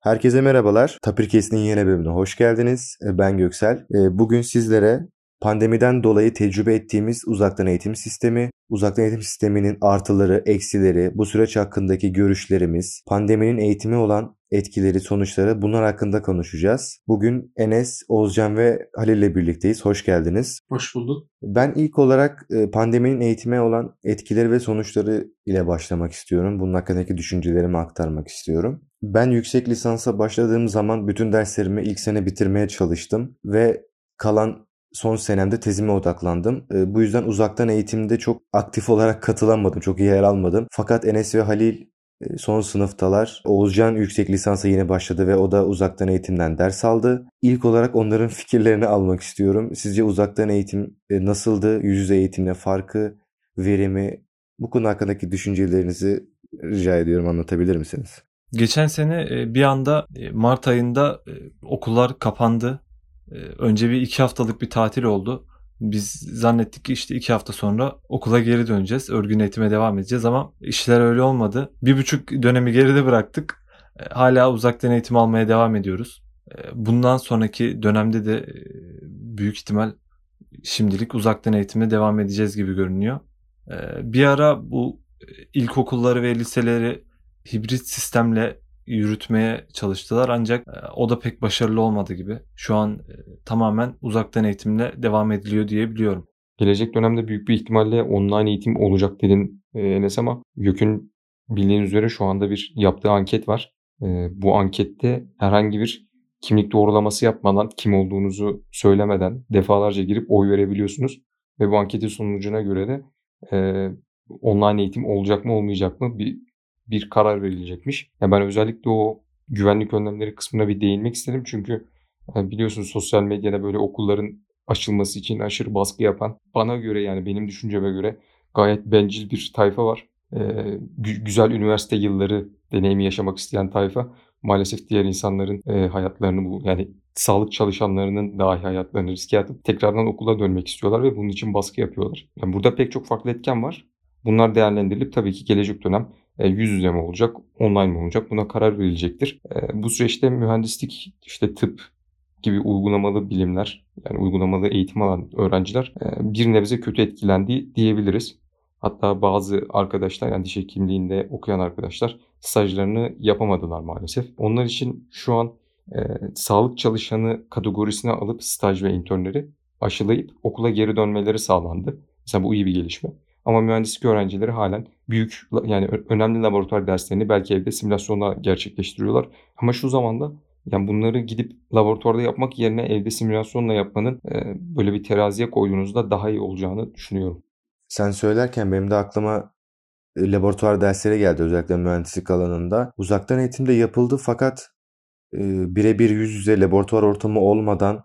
Herkese merhabalar. Tapirkes'in yeni bölümüne hoş geldiniz. E, ben Göksel. E, bugün sizlere pandemiden dolayı tecrübe ettiğimiz uzaktan eğitim sistemi, uzaktan eğitim sisteminin artıları, eksileri, bu süreç hakkındaki görüşlerimiz, pandeminin eğitimi olan etkileri, sonuçları bunlar hakkında konuşacağız. Bugün Enes, Oğuzcan ve Halil ile birlikteyiz. Hoş geldiniz. Hoş bulduk. Ben ilk olarak e, pandeminin eğitime olan etkileri ve sonuçları ile başlamak istiyorum. Bunun hakkındaki düşüncelerimi aktarmak istiyorum. Ben yüksek lisansa başladığım zaman bütün derslerimi ilk sene bitirmeye çalıştım ve kalan son senemde tezime odaklandım. E, bu yüzden uzaktan eğitimde çok aktif olarak katılamadım, çok iyi yer almadım. Fakat Enes ve Halil e, son sınıftalar. Oğuzcan yüksek lisansa yine başladı ve o da uzaktan eğitimden ders aldı. İlk olarak onların fikirlerini almak istiyorum. Sizce uzaktan eğitim e, nasıldı? Yüz yüze eğitimle farkı, verimi, bu konu hakkındaki düşüncelerinizi rica ediyorum anlatabilir misiniz? Geçen sene e, bir anda Mart ayında okullar kapandı. Önce bir iki haftalık bir tatil oldu. Biz zannettik ki işte iki hafta sonra okula geri döneceğiz. Örgün eğitime devam edeceğiz ama işler öyle olmadı. Bir buçuk dönemi geride bıraktık. E, hala uzaktan eğitim almaya devam ediyoruz. E, bundan sonraki dönemde de e, büyük ihtimal şimdilik uzaktan eğitime devam edeceğiz gibi görünüyor. Bir ara bu ilkokulları ve liseleri hibrit sistemle yürütmeye çalıştılar ancak e, o da pek başarılı olmadı gibi. Şu an e, tamamen uzaktan eğitimle devam ediliyor diye biliyorum. Gelecek dönemde büyük bir ihtimalle online eğitim olacak dedin e, Enes ama YÖK'ün bildiğiniz üzere şu anda bir yaptığı anket var. Bu ankette herhangi bir kimlik doğrulaması yapmadan, kim olduğunuzu söylemeden defalarca girip oy verebiliyorsunuz. Ve bu anketin sonucuna göre de online eğitim olacak mı olmayacak mı bir bir karar verilecekmiş. Yani ben özellikle o güvenlik önlemleri kısmına bir değinmek istedim. Çünkü e, biliyorsunuz sosyal medyada böyle okulların açılması için aşırı baskı yapan bana göre yani benim düşünceme göre gayet bencil bir tayfa var. Ee, güzel üniversite yılları deneyimi yaşamak isteyen tayfa maalesef diğer insanların e, hayatlarını bu yani sağlık çalışanlarının dahi hayatlarını riske atıp tekrardan okula dönmek istiyorlar ve bunun için baskı yapıyorlar. Yani burada pek çok farklı etken var. Bunlar değerlendirilip tabii ki gelecek dönem yüz yüze mi olacak, online mi olacak buna karar verilecektir. E, bu süreçte mühendislik, işte tıp gibi uygulamalı bilimler yani uygulamalı eğitim alan öğrenciler e, bir nebze kötü etkilendi diyebiliriz. Hatta bazı arkadaşlar yani diş hekimliğinde okuyan arkadaşlar stajlarını yapamadılar maalesef. Onlar için şu an e, sağlık çalışanı kategorisine alıp staj ve internleri aşılayıp okula geri dönmeleri sağlandı. Mesela bu iyi bir gelişme. Ama mühendislik öğrencileri halen büyük yani önemli laboratuvar derslerini belki evde simülasyonla gerçekleştiriyorlar. Ama şu zamanda yani bunları gidip laboratuvarda yapmak yerine evde simülasyonla yapmanın e, böyle bir teraziye koyduğunuzda daha iyi olacağını düşünüyorum. Sen söylerken benim de aklıma e, laboratuvar dersleri geldi özellikle mühendislik alanında. Uzaktan eğitimde yapıldı fakat e, birebir yüz yüze laboratuvar ortamı olmadan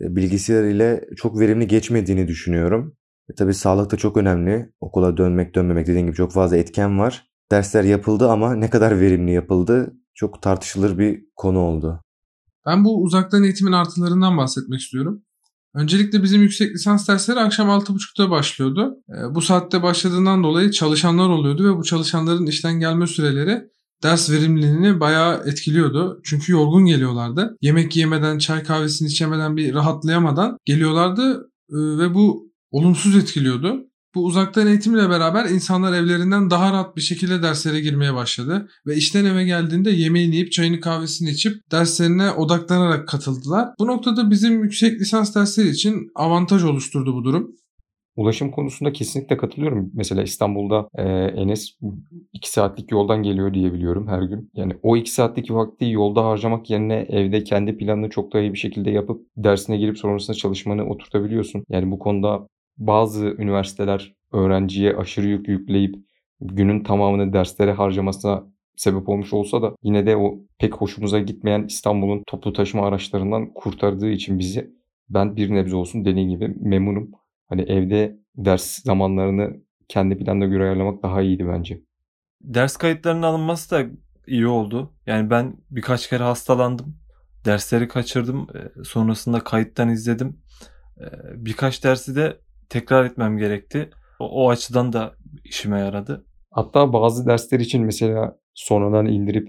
e, bilgisayar ile çok verimli geçmediğini düşünüyorum. E, tabii sağlık da çok önemli. Okula dönmek dönmemek dediğim gibi çok fazla etken var. Dersler yapıldı ama ne kadar verimli yapıldı çok tartışılır bir konu oldu. Ben bu uzaktan eğitimin artılarından bahsetmek istiyorum. Öncelikle bizim yüksek lisans dersleri akşam 6.30'da başlıyordu. E, bu saatte başladığından dolayı çalışanlar oluyordu ve bu çalışanların işten gelme süreleri ders verimliliğini bayağı etkiliyordu. Çünkü yorgun geliyorlardı. Yemek yemeden, çay kahvesini içemeden bir rahatlayamadan geliyorlardı ve bu olumsuz etkiliyordu. Bu uzaktan eğitimle beraber insanlar evlerinden daha rahat bir şekilde derslere girmeye başladı ve işten eve geldiğinde yemeğini yiyip çayını kahvesini içip derslerine odaklanarak katıldılar. Bu noktada bizim yüksek lisans dersleri için avantaj oluşturdu bu durum. Ulaşım konusunda kesinlikle katılıyorum. Mesela İstanbul'da e, Enes 2 saatlik yoldan geliyor diyebiliyorum her gün. Yani o 2 saatlik vakti yolda harcamak yerine evde kendi planını çok daha iyi bir şekilde yapıp dersine girip sonrasında çalışmanı oturtabiliyorsun. Yani bu konuda bazı üniversiteler öğrenciye aşırı yük yükleyip günün tamamını derslere harcamasına sebep olmuş olsa da yine de o pek hoşumuza gitmeyen İstanbul'un toplu taşıma araçlarından kurtardığı için bizi ben bir nebze olsun dediğim gibi memnunum. Hani evde ders zamanlarını kendi planına göre ayarlamak daha iyiydi bence. Ders kayıtlarının alınması da iyi oldu. Yani ben birkaç kere hastalandım. Dersleri kaçırdım. Sonrasında kayıttan izledim. Birkaç dersi de tekrar etmem gerekti. O, o açıdan da işime yaradı. Hatta bazı dersler için mesela sonradan indirip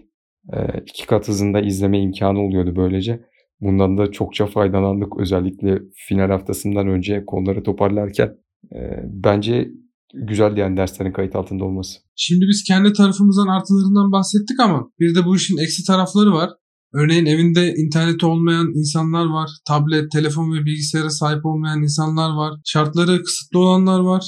e, iki kat hızında izleme imkanı oluyordu böylece. Bundan da çokça faydalandık. Özellikle final haftasından önce konuları toparlarken. E, bence güzeldi yani derslerin kayıt altında olması. Şimdi biz kendi tarafımızdan artılarından bahsettik ama bir de bu işin eksi tarafları var. Örneğin evinde interneti olmayan insanlar var. Tablet, telefon ve bilgisayara sahip olmayan insanlar var. Şartları kısıtlı olanlar var.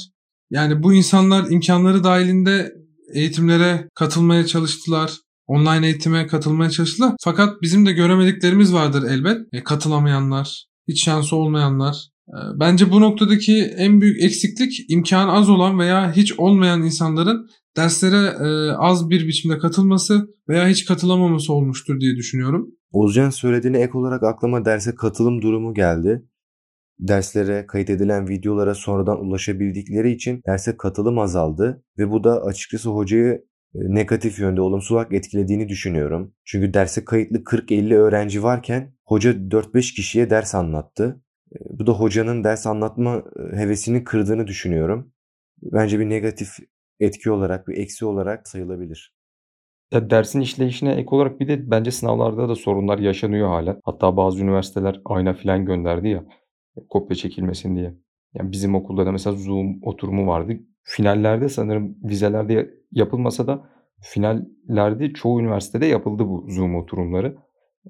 Yani bu insanlar imkanları dahilinde eğitimlere katılmaya çalıştılar. Online eğitime katılmaya çalıştılar. Fakat bizim de göremediklerimiz vardır elbet. E, katılamayanlar, hiç şansı olmayanlar. E, bence bu noktadaki en büyük eksiklik imkan az olan veya hiç olmayan insanların derslere e, az bir biçimde katılması veya hiç katılamaması olmuştur diye düşünüyorum. Oğuzcan söylediğine ek olarak aklıma derse katılım durumu geldi. Derslere kayıt edilen videolara sonradan ulaşabildikleri için derse katılım azaldı ve bu da açıkçası hocayı e, negatif yönde olumsuz olarak etkilediğini düşünüyorum. Çünkü derse kayıtlı 40-50 öğrenci varken hoca 4-5 kişiye ders anlattı. E, bu da hocanın ders anlatma e, hevesini kırdığını düşünüyorum. Bence bir negatif etki olarak, bir eksi olarak sayılabilir. Ya dersin işleyişine ek olarak bir de bence sınavlarda da sorunlar yaşanıyor hala. Hatta bazı üniversiteler ayna filan gönderdi ya kopya çekilmesin diye. Yani bizim okulda da mesela Zoom oturumu vardı. Finallerde sanırım vizelerde yapılmasa da finallerde çoğu üniversitede yapıldı bu Zoom oturumları.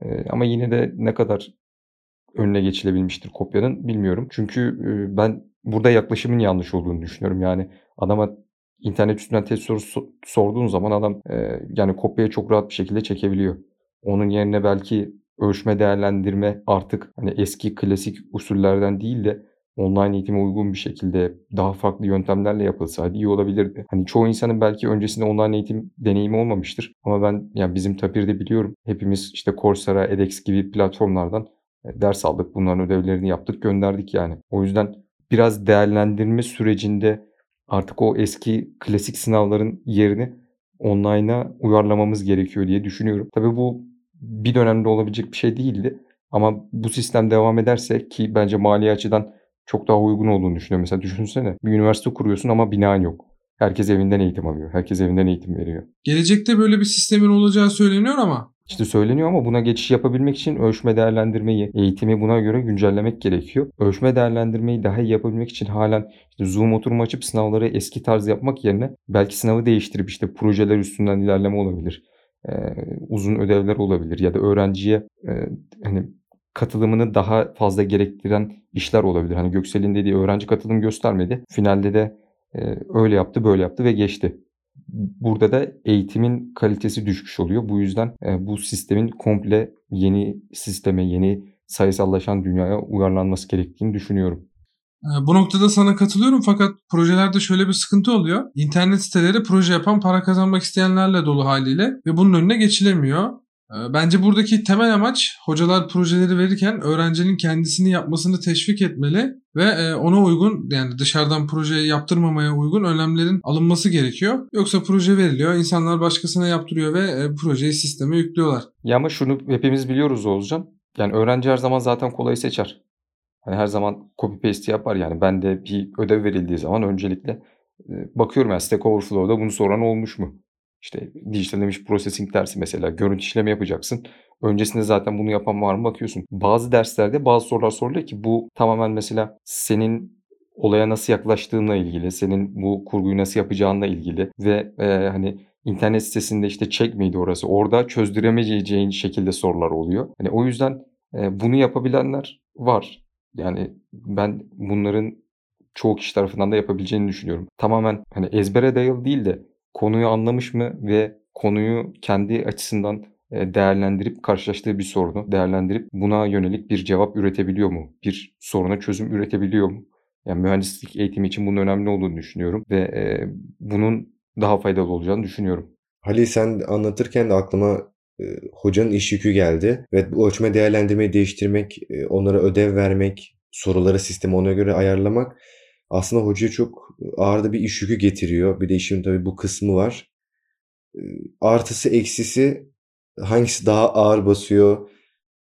Ee, ama yine de ne kadar önüne geçilebilmiştir kopyanın bilmiyorum. Çünkü e, ben burada yaklaşımın yanlış olduğunu düşünüyorum. Yani adama internet üstünden test sorusu sorduğun zaman adam e, yani kopyayı çok rahat bir şekilde çekebiliyor. Onun yerine belki ölçme değerlendirme artık hani eski klasik usullerden değil de online eğitime uygun bir şekilde daha farklı yöntemlerle yapılsaydı iyi olabilirdi. Hani çoğu insanın belki öncesinde online eğitim deneyimi olmamıştır. Ama ben yani bizim Tapir'de biliyorum. Hepimiz işte Coursera, edX gibi platformlardan e, ders aldık. Bunların ödevlerini yaptık, gönderdik yani. O yüzden biraz değerlendirme sürecinde artık o eski klasik sınavların yerini online'a uyarlamamız gerekiyor diye düşünüyorum. Tabii bu bir dönemde olabilecek bir şey değildi. Ama bu sistem devam ederse ki bence mali açıdan çok daha uygun olduğunu düşünüyorum. Mesela düşünsene bir üniversite kuruyorsun ama binan yok. Herkes evinden eğitim alıyor. Herkes evinden eğitim veriyor. Gelecekte böyle bir sistemin olacağı söyleniyor ama işte söyleniyor ama buna geçiş yapabilmek için ölçme değerlendirmeyi, eğitimi buna göre güncellemek gerekiyor. Ölçme değerlendirmeyi daha iyi yapabilmek için halen işte Zoom oturumu açıp sınavları eski tarz yapmak yerine belki sınavı değiştirip işte projeler üstünden ilerleme olabilir. Ee, uzun ödevler olabilir ya da öğrenciye e, hani katılımını daha fazla gerektiren işler olabilir. Hani Göksel'in dediği öğrenci katılım göstermedi. Finalde de e, öyle yaptı, böyle yaptı ve geçti. Burada da eğitimin kalitesi düşmüş oluyor. Bu yüzden e, bu sistemin komple yeni sisteme, yeni sayısallaşan dünyaya uyarlanması gerektiğini düşünüyorum. Ee, bu noktada sana katılıyorum fakat projelerde şöyle bir sıkıntı oluyor. İnternet siteleri proje yapan para kazanmak isteyenlerle dolu haliyle ve bunun önüne geçilemiyor. Ee, bence buradaki temel amaç hocalar projeleri verirken öğrencinin kendisini yapmasını teşvik etmeli ve e, ona uygun yani dışarıdan projeyi yaptırmamaya uygun önlemlerin alınması gerekiyor. Yoksa proje veriliyor, insanlar başkasına yaptırıyor ve e, projeyi sisteme yüklüyorlar. Ya ama şunu hepimiz biliyoruz Oğuzcan. Yani öğrenci her zaman zaten kolayı seçer. Hani her zaman copy paste yapar yani. Ben de bir ödev verildiği zaman öncelikle e, bakıyorum yani Stack Overflow'da bunu soran olmuş mu? İşte Digital Image Processing dersi mesela görüntü işlemi yapacaksın. Öncesinde zaten bunu yapan var mı bakıyorsun. Bazı derslerde bazı sorular soruluyor ki bu tamamen mesela senin olaya nasıl yaklaştığınla ilgili, senin bu kurguyu nasıl yapacağınla ilgili ve e, hani internet sitesinde işte check miydi orası orada çözdüremeyeceğin şekilde sorular oluyor. Hani o yüzden e, bunu yapabilenler var. Yani ben bunların çoğu kişi tarafından da yapabileceğini düşünüyorum. Tamamen hani ezbere dayalı değil de konuyu anlamış mı ve konuyu kendi açısından e, değerlendirip karşılaştığı bir sorunu değerlendirip buna yönelik bir cevap üretebiliyor mu? Bir soruna çözüm üretebiliyor mu? Yani mühendislik eğitimi için bunun önemli olduğunu düşünüyorum ve e, bunun daha faydalı olacağını düşünüyorum. Halil sen anlatırken de aklıma e, hocanın iş yükü geldi. Evet bu ölçme değerlendirmeyi değiştirmek, e, onlara ödev vermek, soruları sistemi ona göre ayarlamak aslında hocaya çok ağır da bir iş yükü getiriyor. Bir de işin tabii bu kısmı var. E, artısı eksisi hangisi daha ağır basıyor,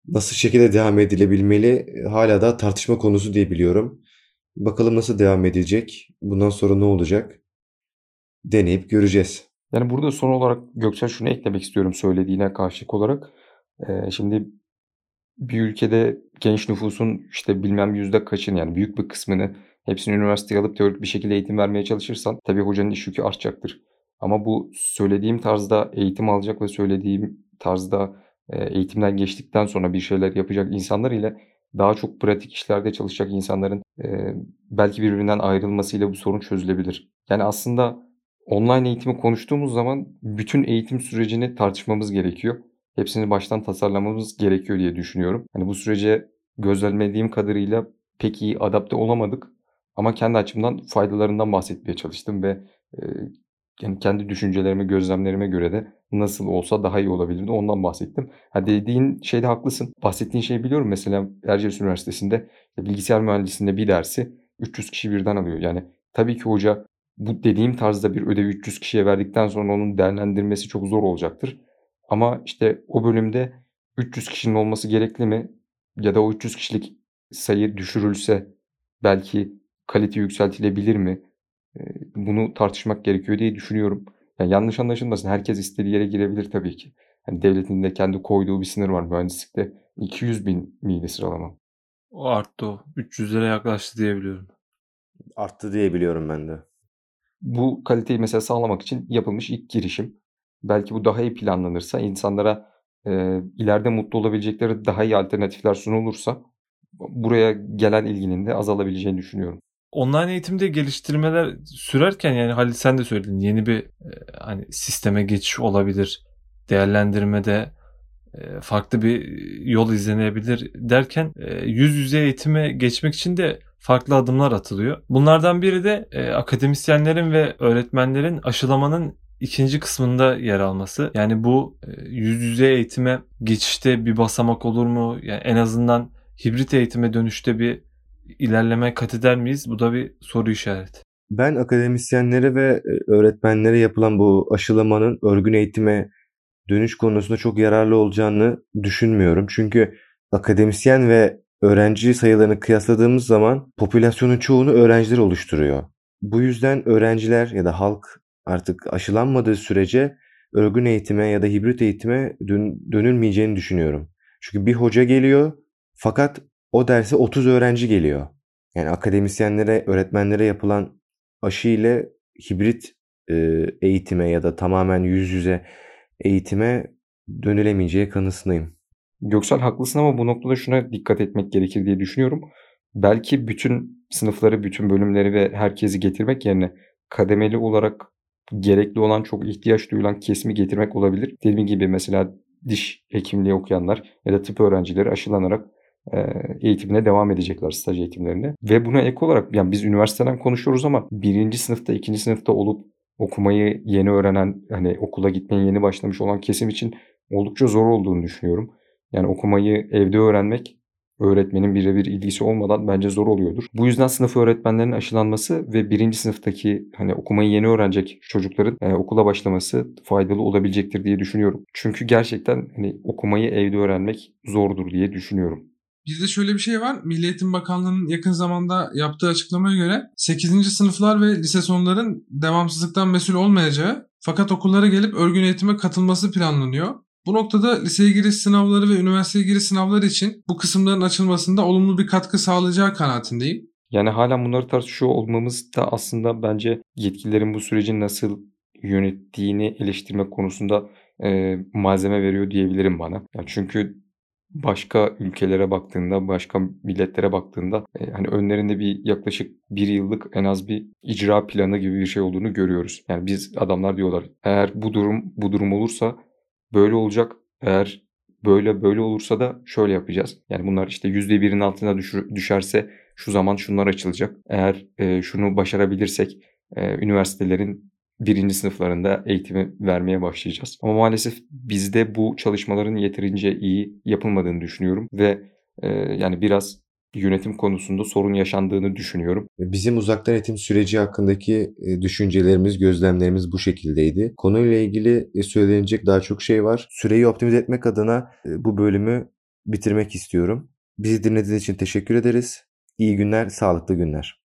nasıl şekilde devam edilebilmeli hala da tartışma konusu diye biliyorum. Bakalım nasıl devam edecek, bundan sonra ne olacak deneyip göreceğiz. Yani burada son olarak Göksel şunu eklemek istiyorum söylediğine karşılık olarak. Ee, şimdi bir ülkede genç nüfusun işte bilmem yüzde kaçını yani büyük bir kısmını hepsini üniversiteye alıp teorik bir şekilde eğitim vermeye çalışırsan tabii hocanın iş yükü artacaktır. Ama bu söylediğim tarzda eğitim alacak ve söylediğim tarzda e, eğitimden geçtikten sonra bir şeyler yapacak insanlar ile daha çok pratik işlerde çalışacak insanların e, belki birbirinden ayrılmasıyla bu sorun çözülebilir. Yani aslında online eğitimi konuştuğumuz zaman bütün eğitim sürecini tartışmamız gerekiyor. Hepsini baştan tasarlamamız gerekiyor diye düşünüyorum. Hani bu sürece gözlemlediğim kadarıyla pek iyi adapte olamadık. Ama kendi açımdan faydalarından bahsetmeye çalıştım ve e, kendi düşüncelerime, gözlemlerime göre de nasıl olsa daha iyi olabilirdi ondan bahsettim. Ha dediğin şeyde haklısın. Bahsettiğin şeyi biliyorum. Mesela Erciyes Üniversitesi'nde bilgisayar mühendisliğinde bir dersi 300 kişi birden alıyor. Yani tabii ki hoca bu dediğim tarzda bir ödevi 300 kişiye verdikten sonra onun değerlendirmesi çok zor olacaktır. Ama işte o bölümde 300 kişinin olması gerekli mi? Ya da o 300 kişilik sayı düşürülse belki kalite yükseltilebilir mi? Bunu tartışmak gerekiyor diye düşünüyorum. Yani yanlış anlaşılmasın. Herkes istediği yere girebilir tabii ki. Yani devletin de kendi koyduğu bir sınır var mühendislikte. 200 bin miydi sıralama? O arttı o. 300'lere yaklaştı diyebiliyorum. Arttı diyebiliyorum ben de. Bu kaliteyi mesela sağlamak için yapılmış ilk girişim. Belki bu daha iyi planlanırsa, insanlara e, ileride mutlu olabilecekleri daha iyi alternatifler sunulursa buraya gelen ilginin de azalabileceğini düşünüyorum online eğitimde geliştirmeler sürerken yani Halil sen de söyledin yeni bir e, hani sisteme geçiş olabilir. Değerlendirmede e, farklı bir yol izlenebilir derken e, yüz yüze eğitime geçmek için de farklı adımlar atılıyor. Bunlardan biri de akademisyenlerin ve öğretmenlerin aşılamanın ikinci kısmında yer alması. Yani bu yüz yüze eğitime geçişte bir basamak olur mu? Yani en azından hibrit eğitime dönüşte bir ilerleme kat eder miyiz? Bu da bir soru işareti. Ben akademisyenlere ve e, öğretmenlere yapılan bu aşılamanın örgün eğitime dönüş konusunda çok yararlı olacağını düşünmüyorum. Çünkü akademisyen ve öğrenci sayılarını kıyasladığımız zaman popülasyonun çoğunu öğrenciler oluşturuyor. Bu yüzden öğrenciler ya da halk artık aşılanmadığı sürece örgün eğitime ya da hibrit eğitime dön- dönülmeyeceğini düşünüyorum. Çünkü bir hoca geliyor fakat o derse 30 öğrenci geliyor. Yani akademisyenlere, öğretmenlere yapılan aşı ile hibrit e, eğitime ya da tamamen yüz yüze eğitime dönülemeyeceği kanısındayım. Göksel haklısın ama bu noktada şuna dikkat etmek gerekir diye düşünüyorum. Belki bütün sınıfları, bütün bölümleri ve herkesi getirmek yerine kademeli olarak gerekli olan çok ihtiyaç duyulan kesimi getirmek olabilir. Dediğim gibi mesela diş hekimliği okuyanlar ya da tıp öğrencileri aşılanarak eğitimine devam edecekler staj eğitimlerine. Ve buna ek olarak yani biz üniversiteden konuşuyoruz ama birinci sınıfta, ikinci sınıfta olup okumayı yeni öğrenen, hani okula gitmeye yeni başlamış olan kesim için oldukça zor olduğunu düşünüyorum. Yani okumayı evde öğrenmek öğretmenin birebir ilgisi olmadan bence zor oluyordur. Bu yüzden sınıf öğretmenlerinin aşılanması ve birinci sınıftaki hani okumayı yeni öğrenecek çocukların e, okula başlaması faydalı olabilecektir diye düşünüyorum. Çünkü gerçekten hani okumayı evde öğrenmek zordur diye düşünüyorum. Bizde şöyle bir şey var. Milli Eğitim Bakanlığı'nın yakın zamanda yaptığı açıklamaya göre 8. sınıflar ve lise sonların devamsızlıktan mesul olmayacağı fakat okullara gelip örgün eğitime katılması planlanıyor. Bu noktada liseye giriş sınavları ve üniversiteye giriş sınavları için bu kısımların açılmasında olumlu bir katkı sağlayacağı kanaatindeyim. Yani hala bunları tartışıyor olmamız da aslında bence yetkililerin bu süreci nasıl yönettiğini eleştirmek konusunda e, malzeme veriyor diyebilirim bana. Yani çünkü başka ülkelere baktığında, başka milletlere baktığında e, hani önlerinde bir yaklaşık bir yıllık en az bir icra planı gibi bir şey olduğunu görüyoruz. Yani biz adamlar diyorlar eğer bu durum bu durum olursa böyle olacak. Eğer böyle böyle olursa da şöyle yapacağız. Yani bunlar işte %1'in altına düşür, düşerse şu zaman şunlar açılacak. Eğer e, şunu başarabilirsek e, üniversitelerin birinci sınıflarında eğitimi vermeye başlayacağız. Ama maalesef bizde bu çalışmaların yeterince iyi yapılmadığını düşünüyorum ve e, yani biraz yönetim konusunda sorun yaşandığını düşünüyorum. Bizim uzaktan eğitim süreci hakkındaki e, düşüncelerimiz, gözlemlerimiz bu şekildeydi. Konuyla ilgili e, söylenecek daha çok şey var. Süreyi optimize etmek adına e, bu bölümü bitirmek istiyorum. Bizi dinlediğiniz için teşekkür ederiz. İyi günler, sağlıklı günler.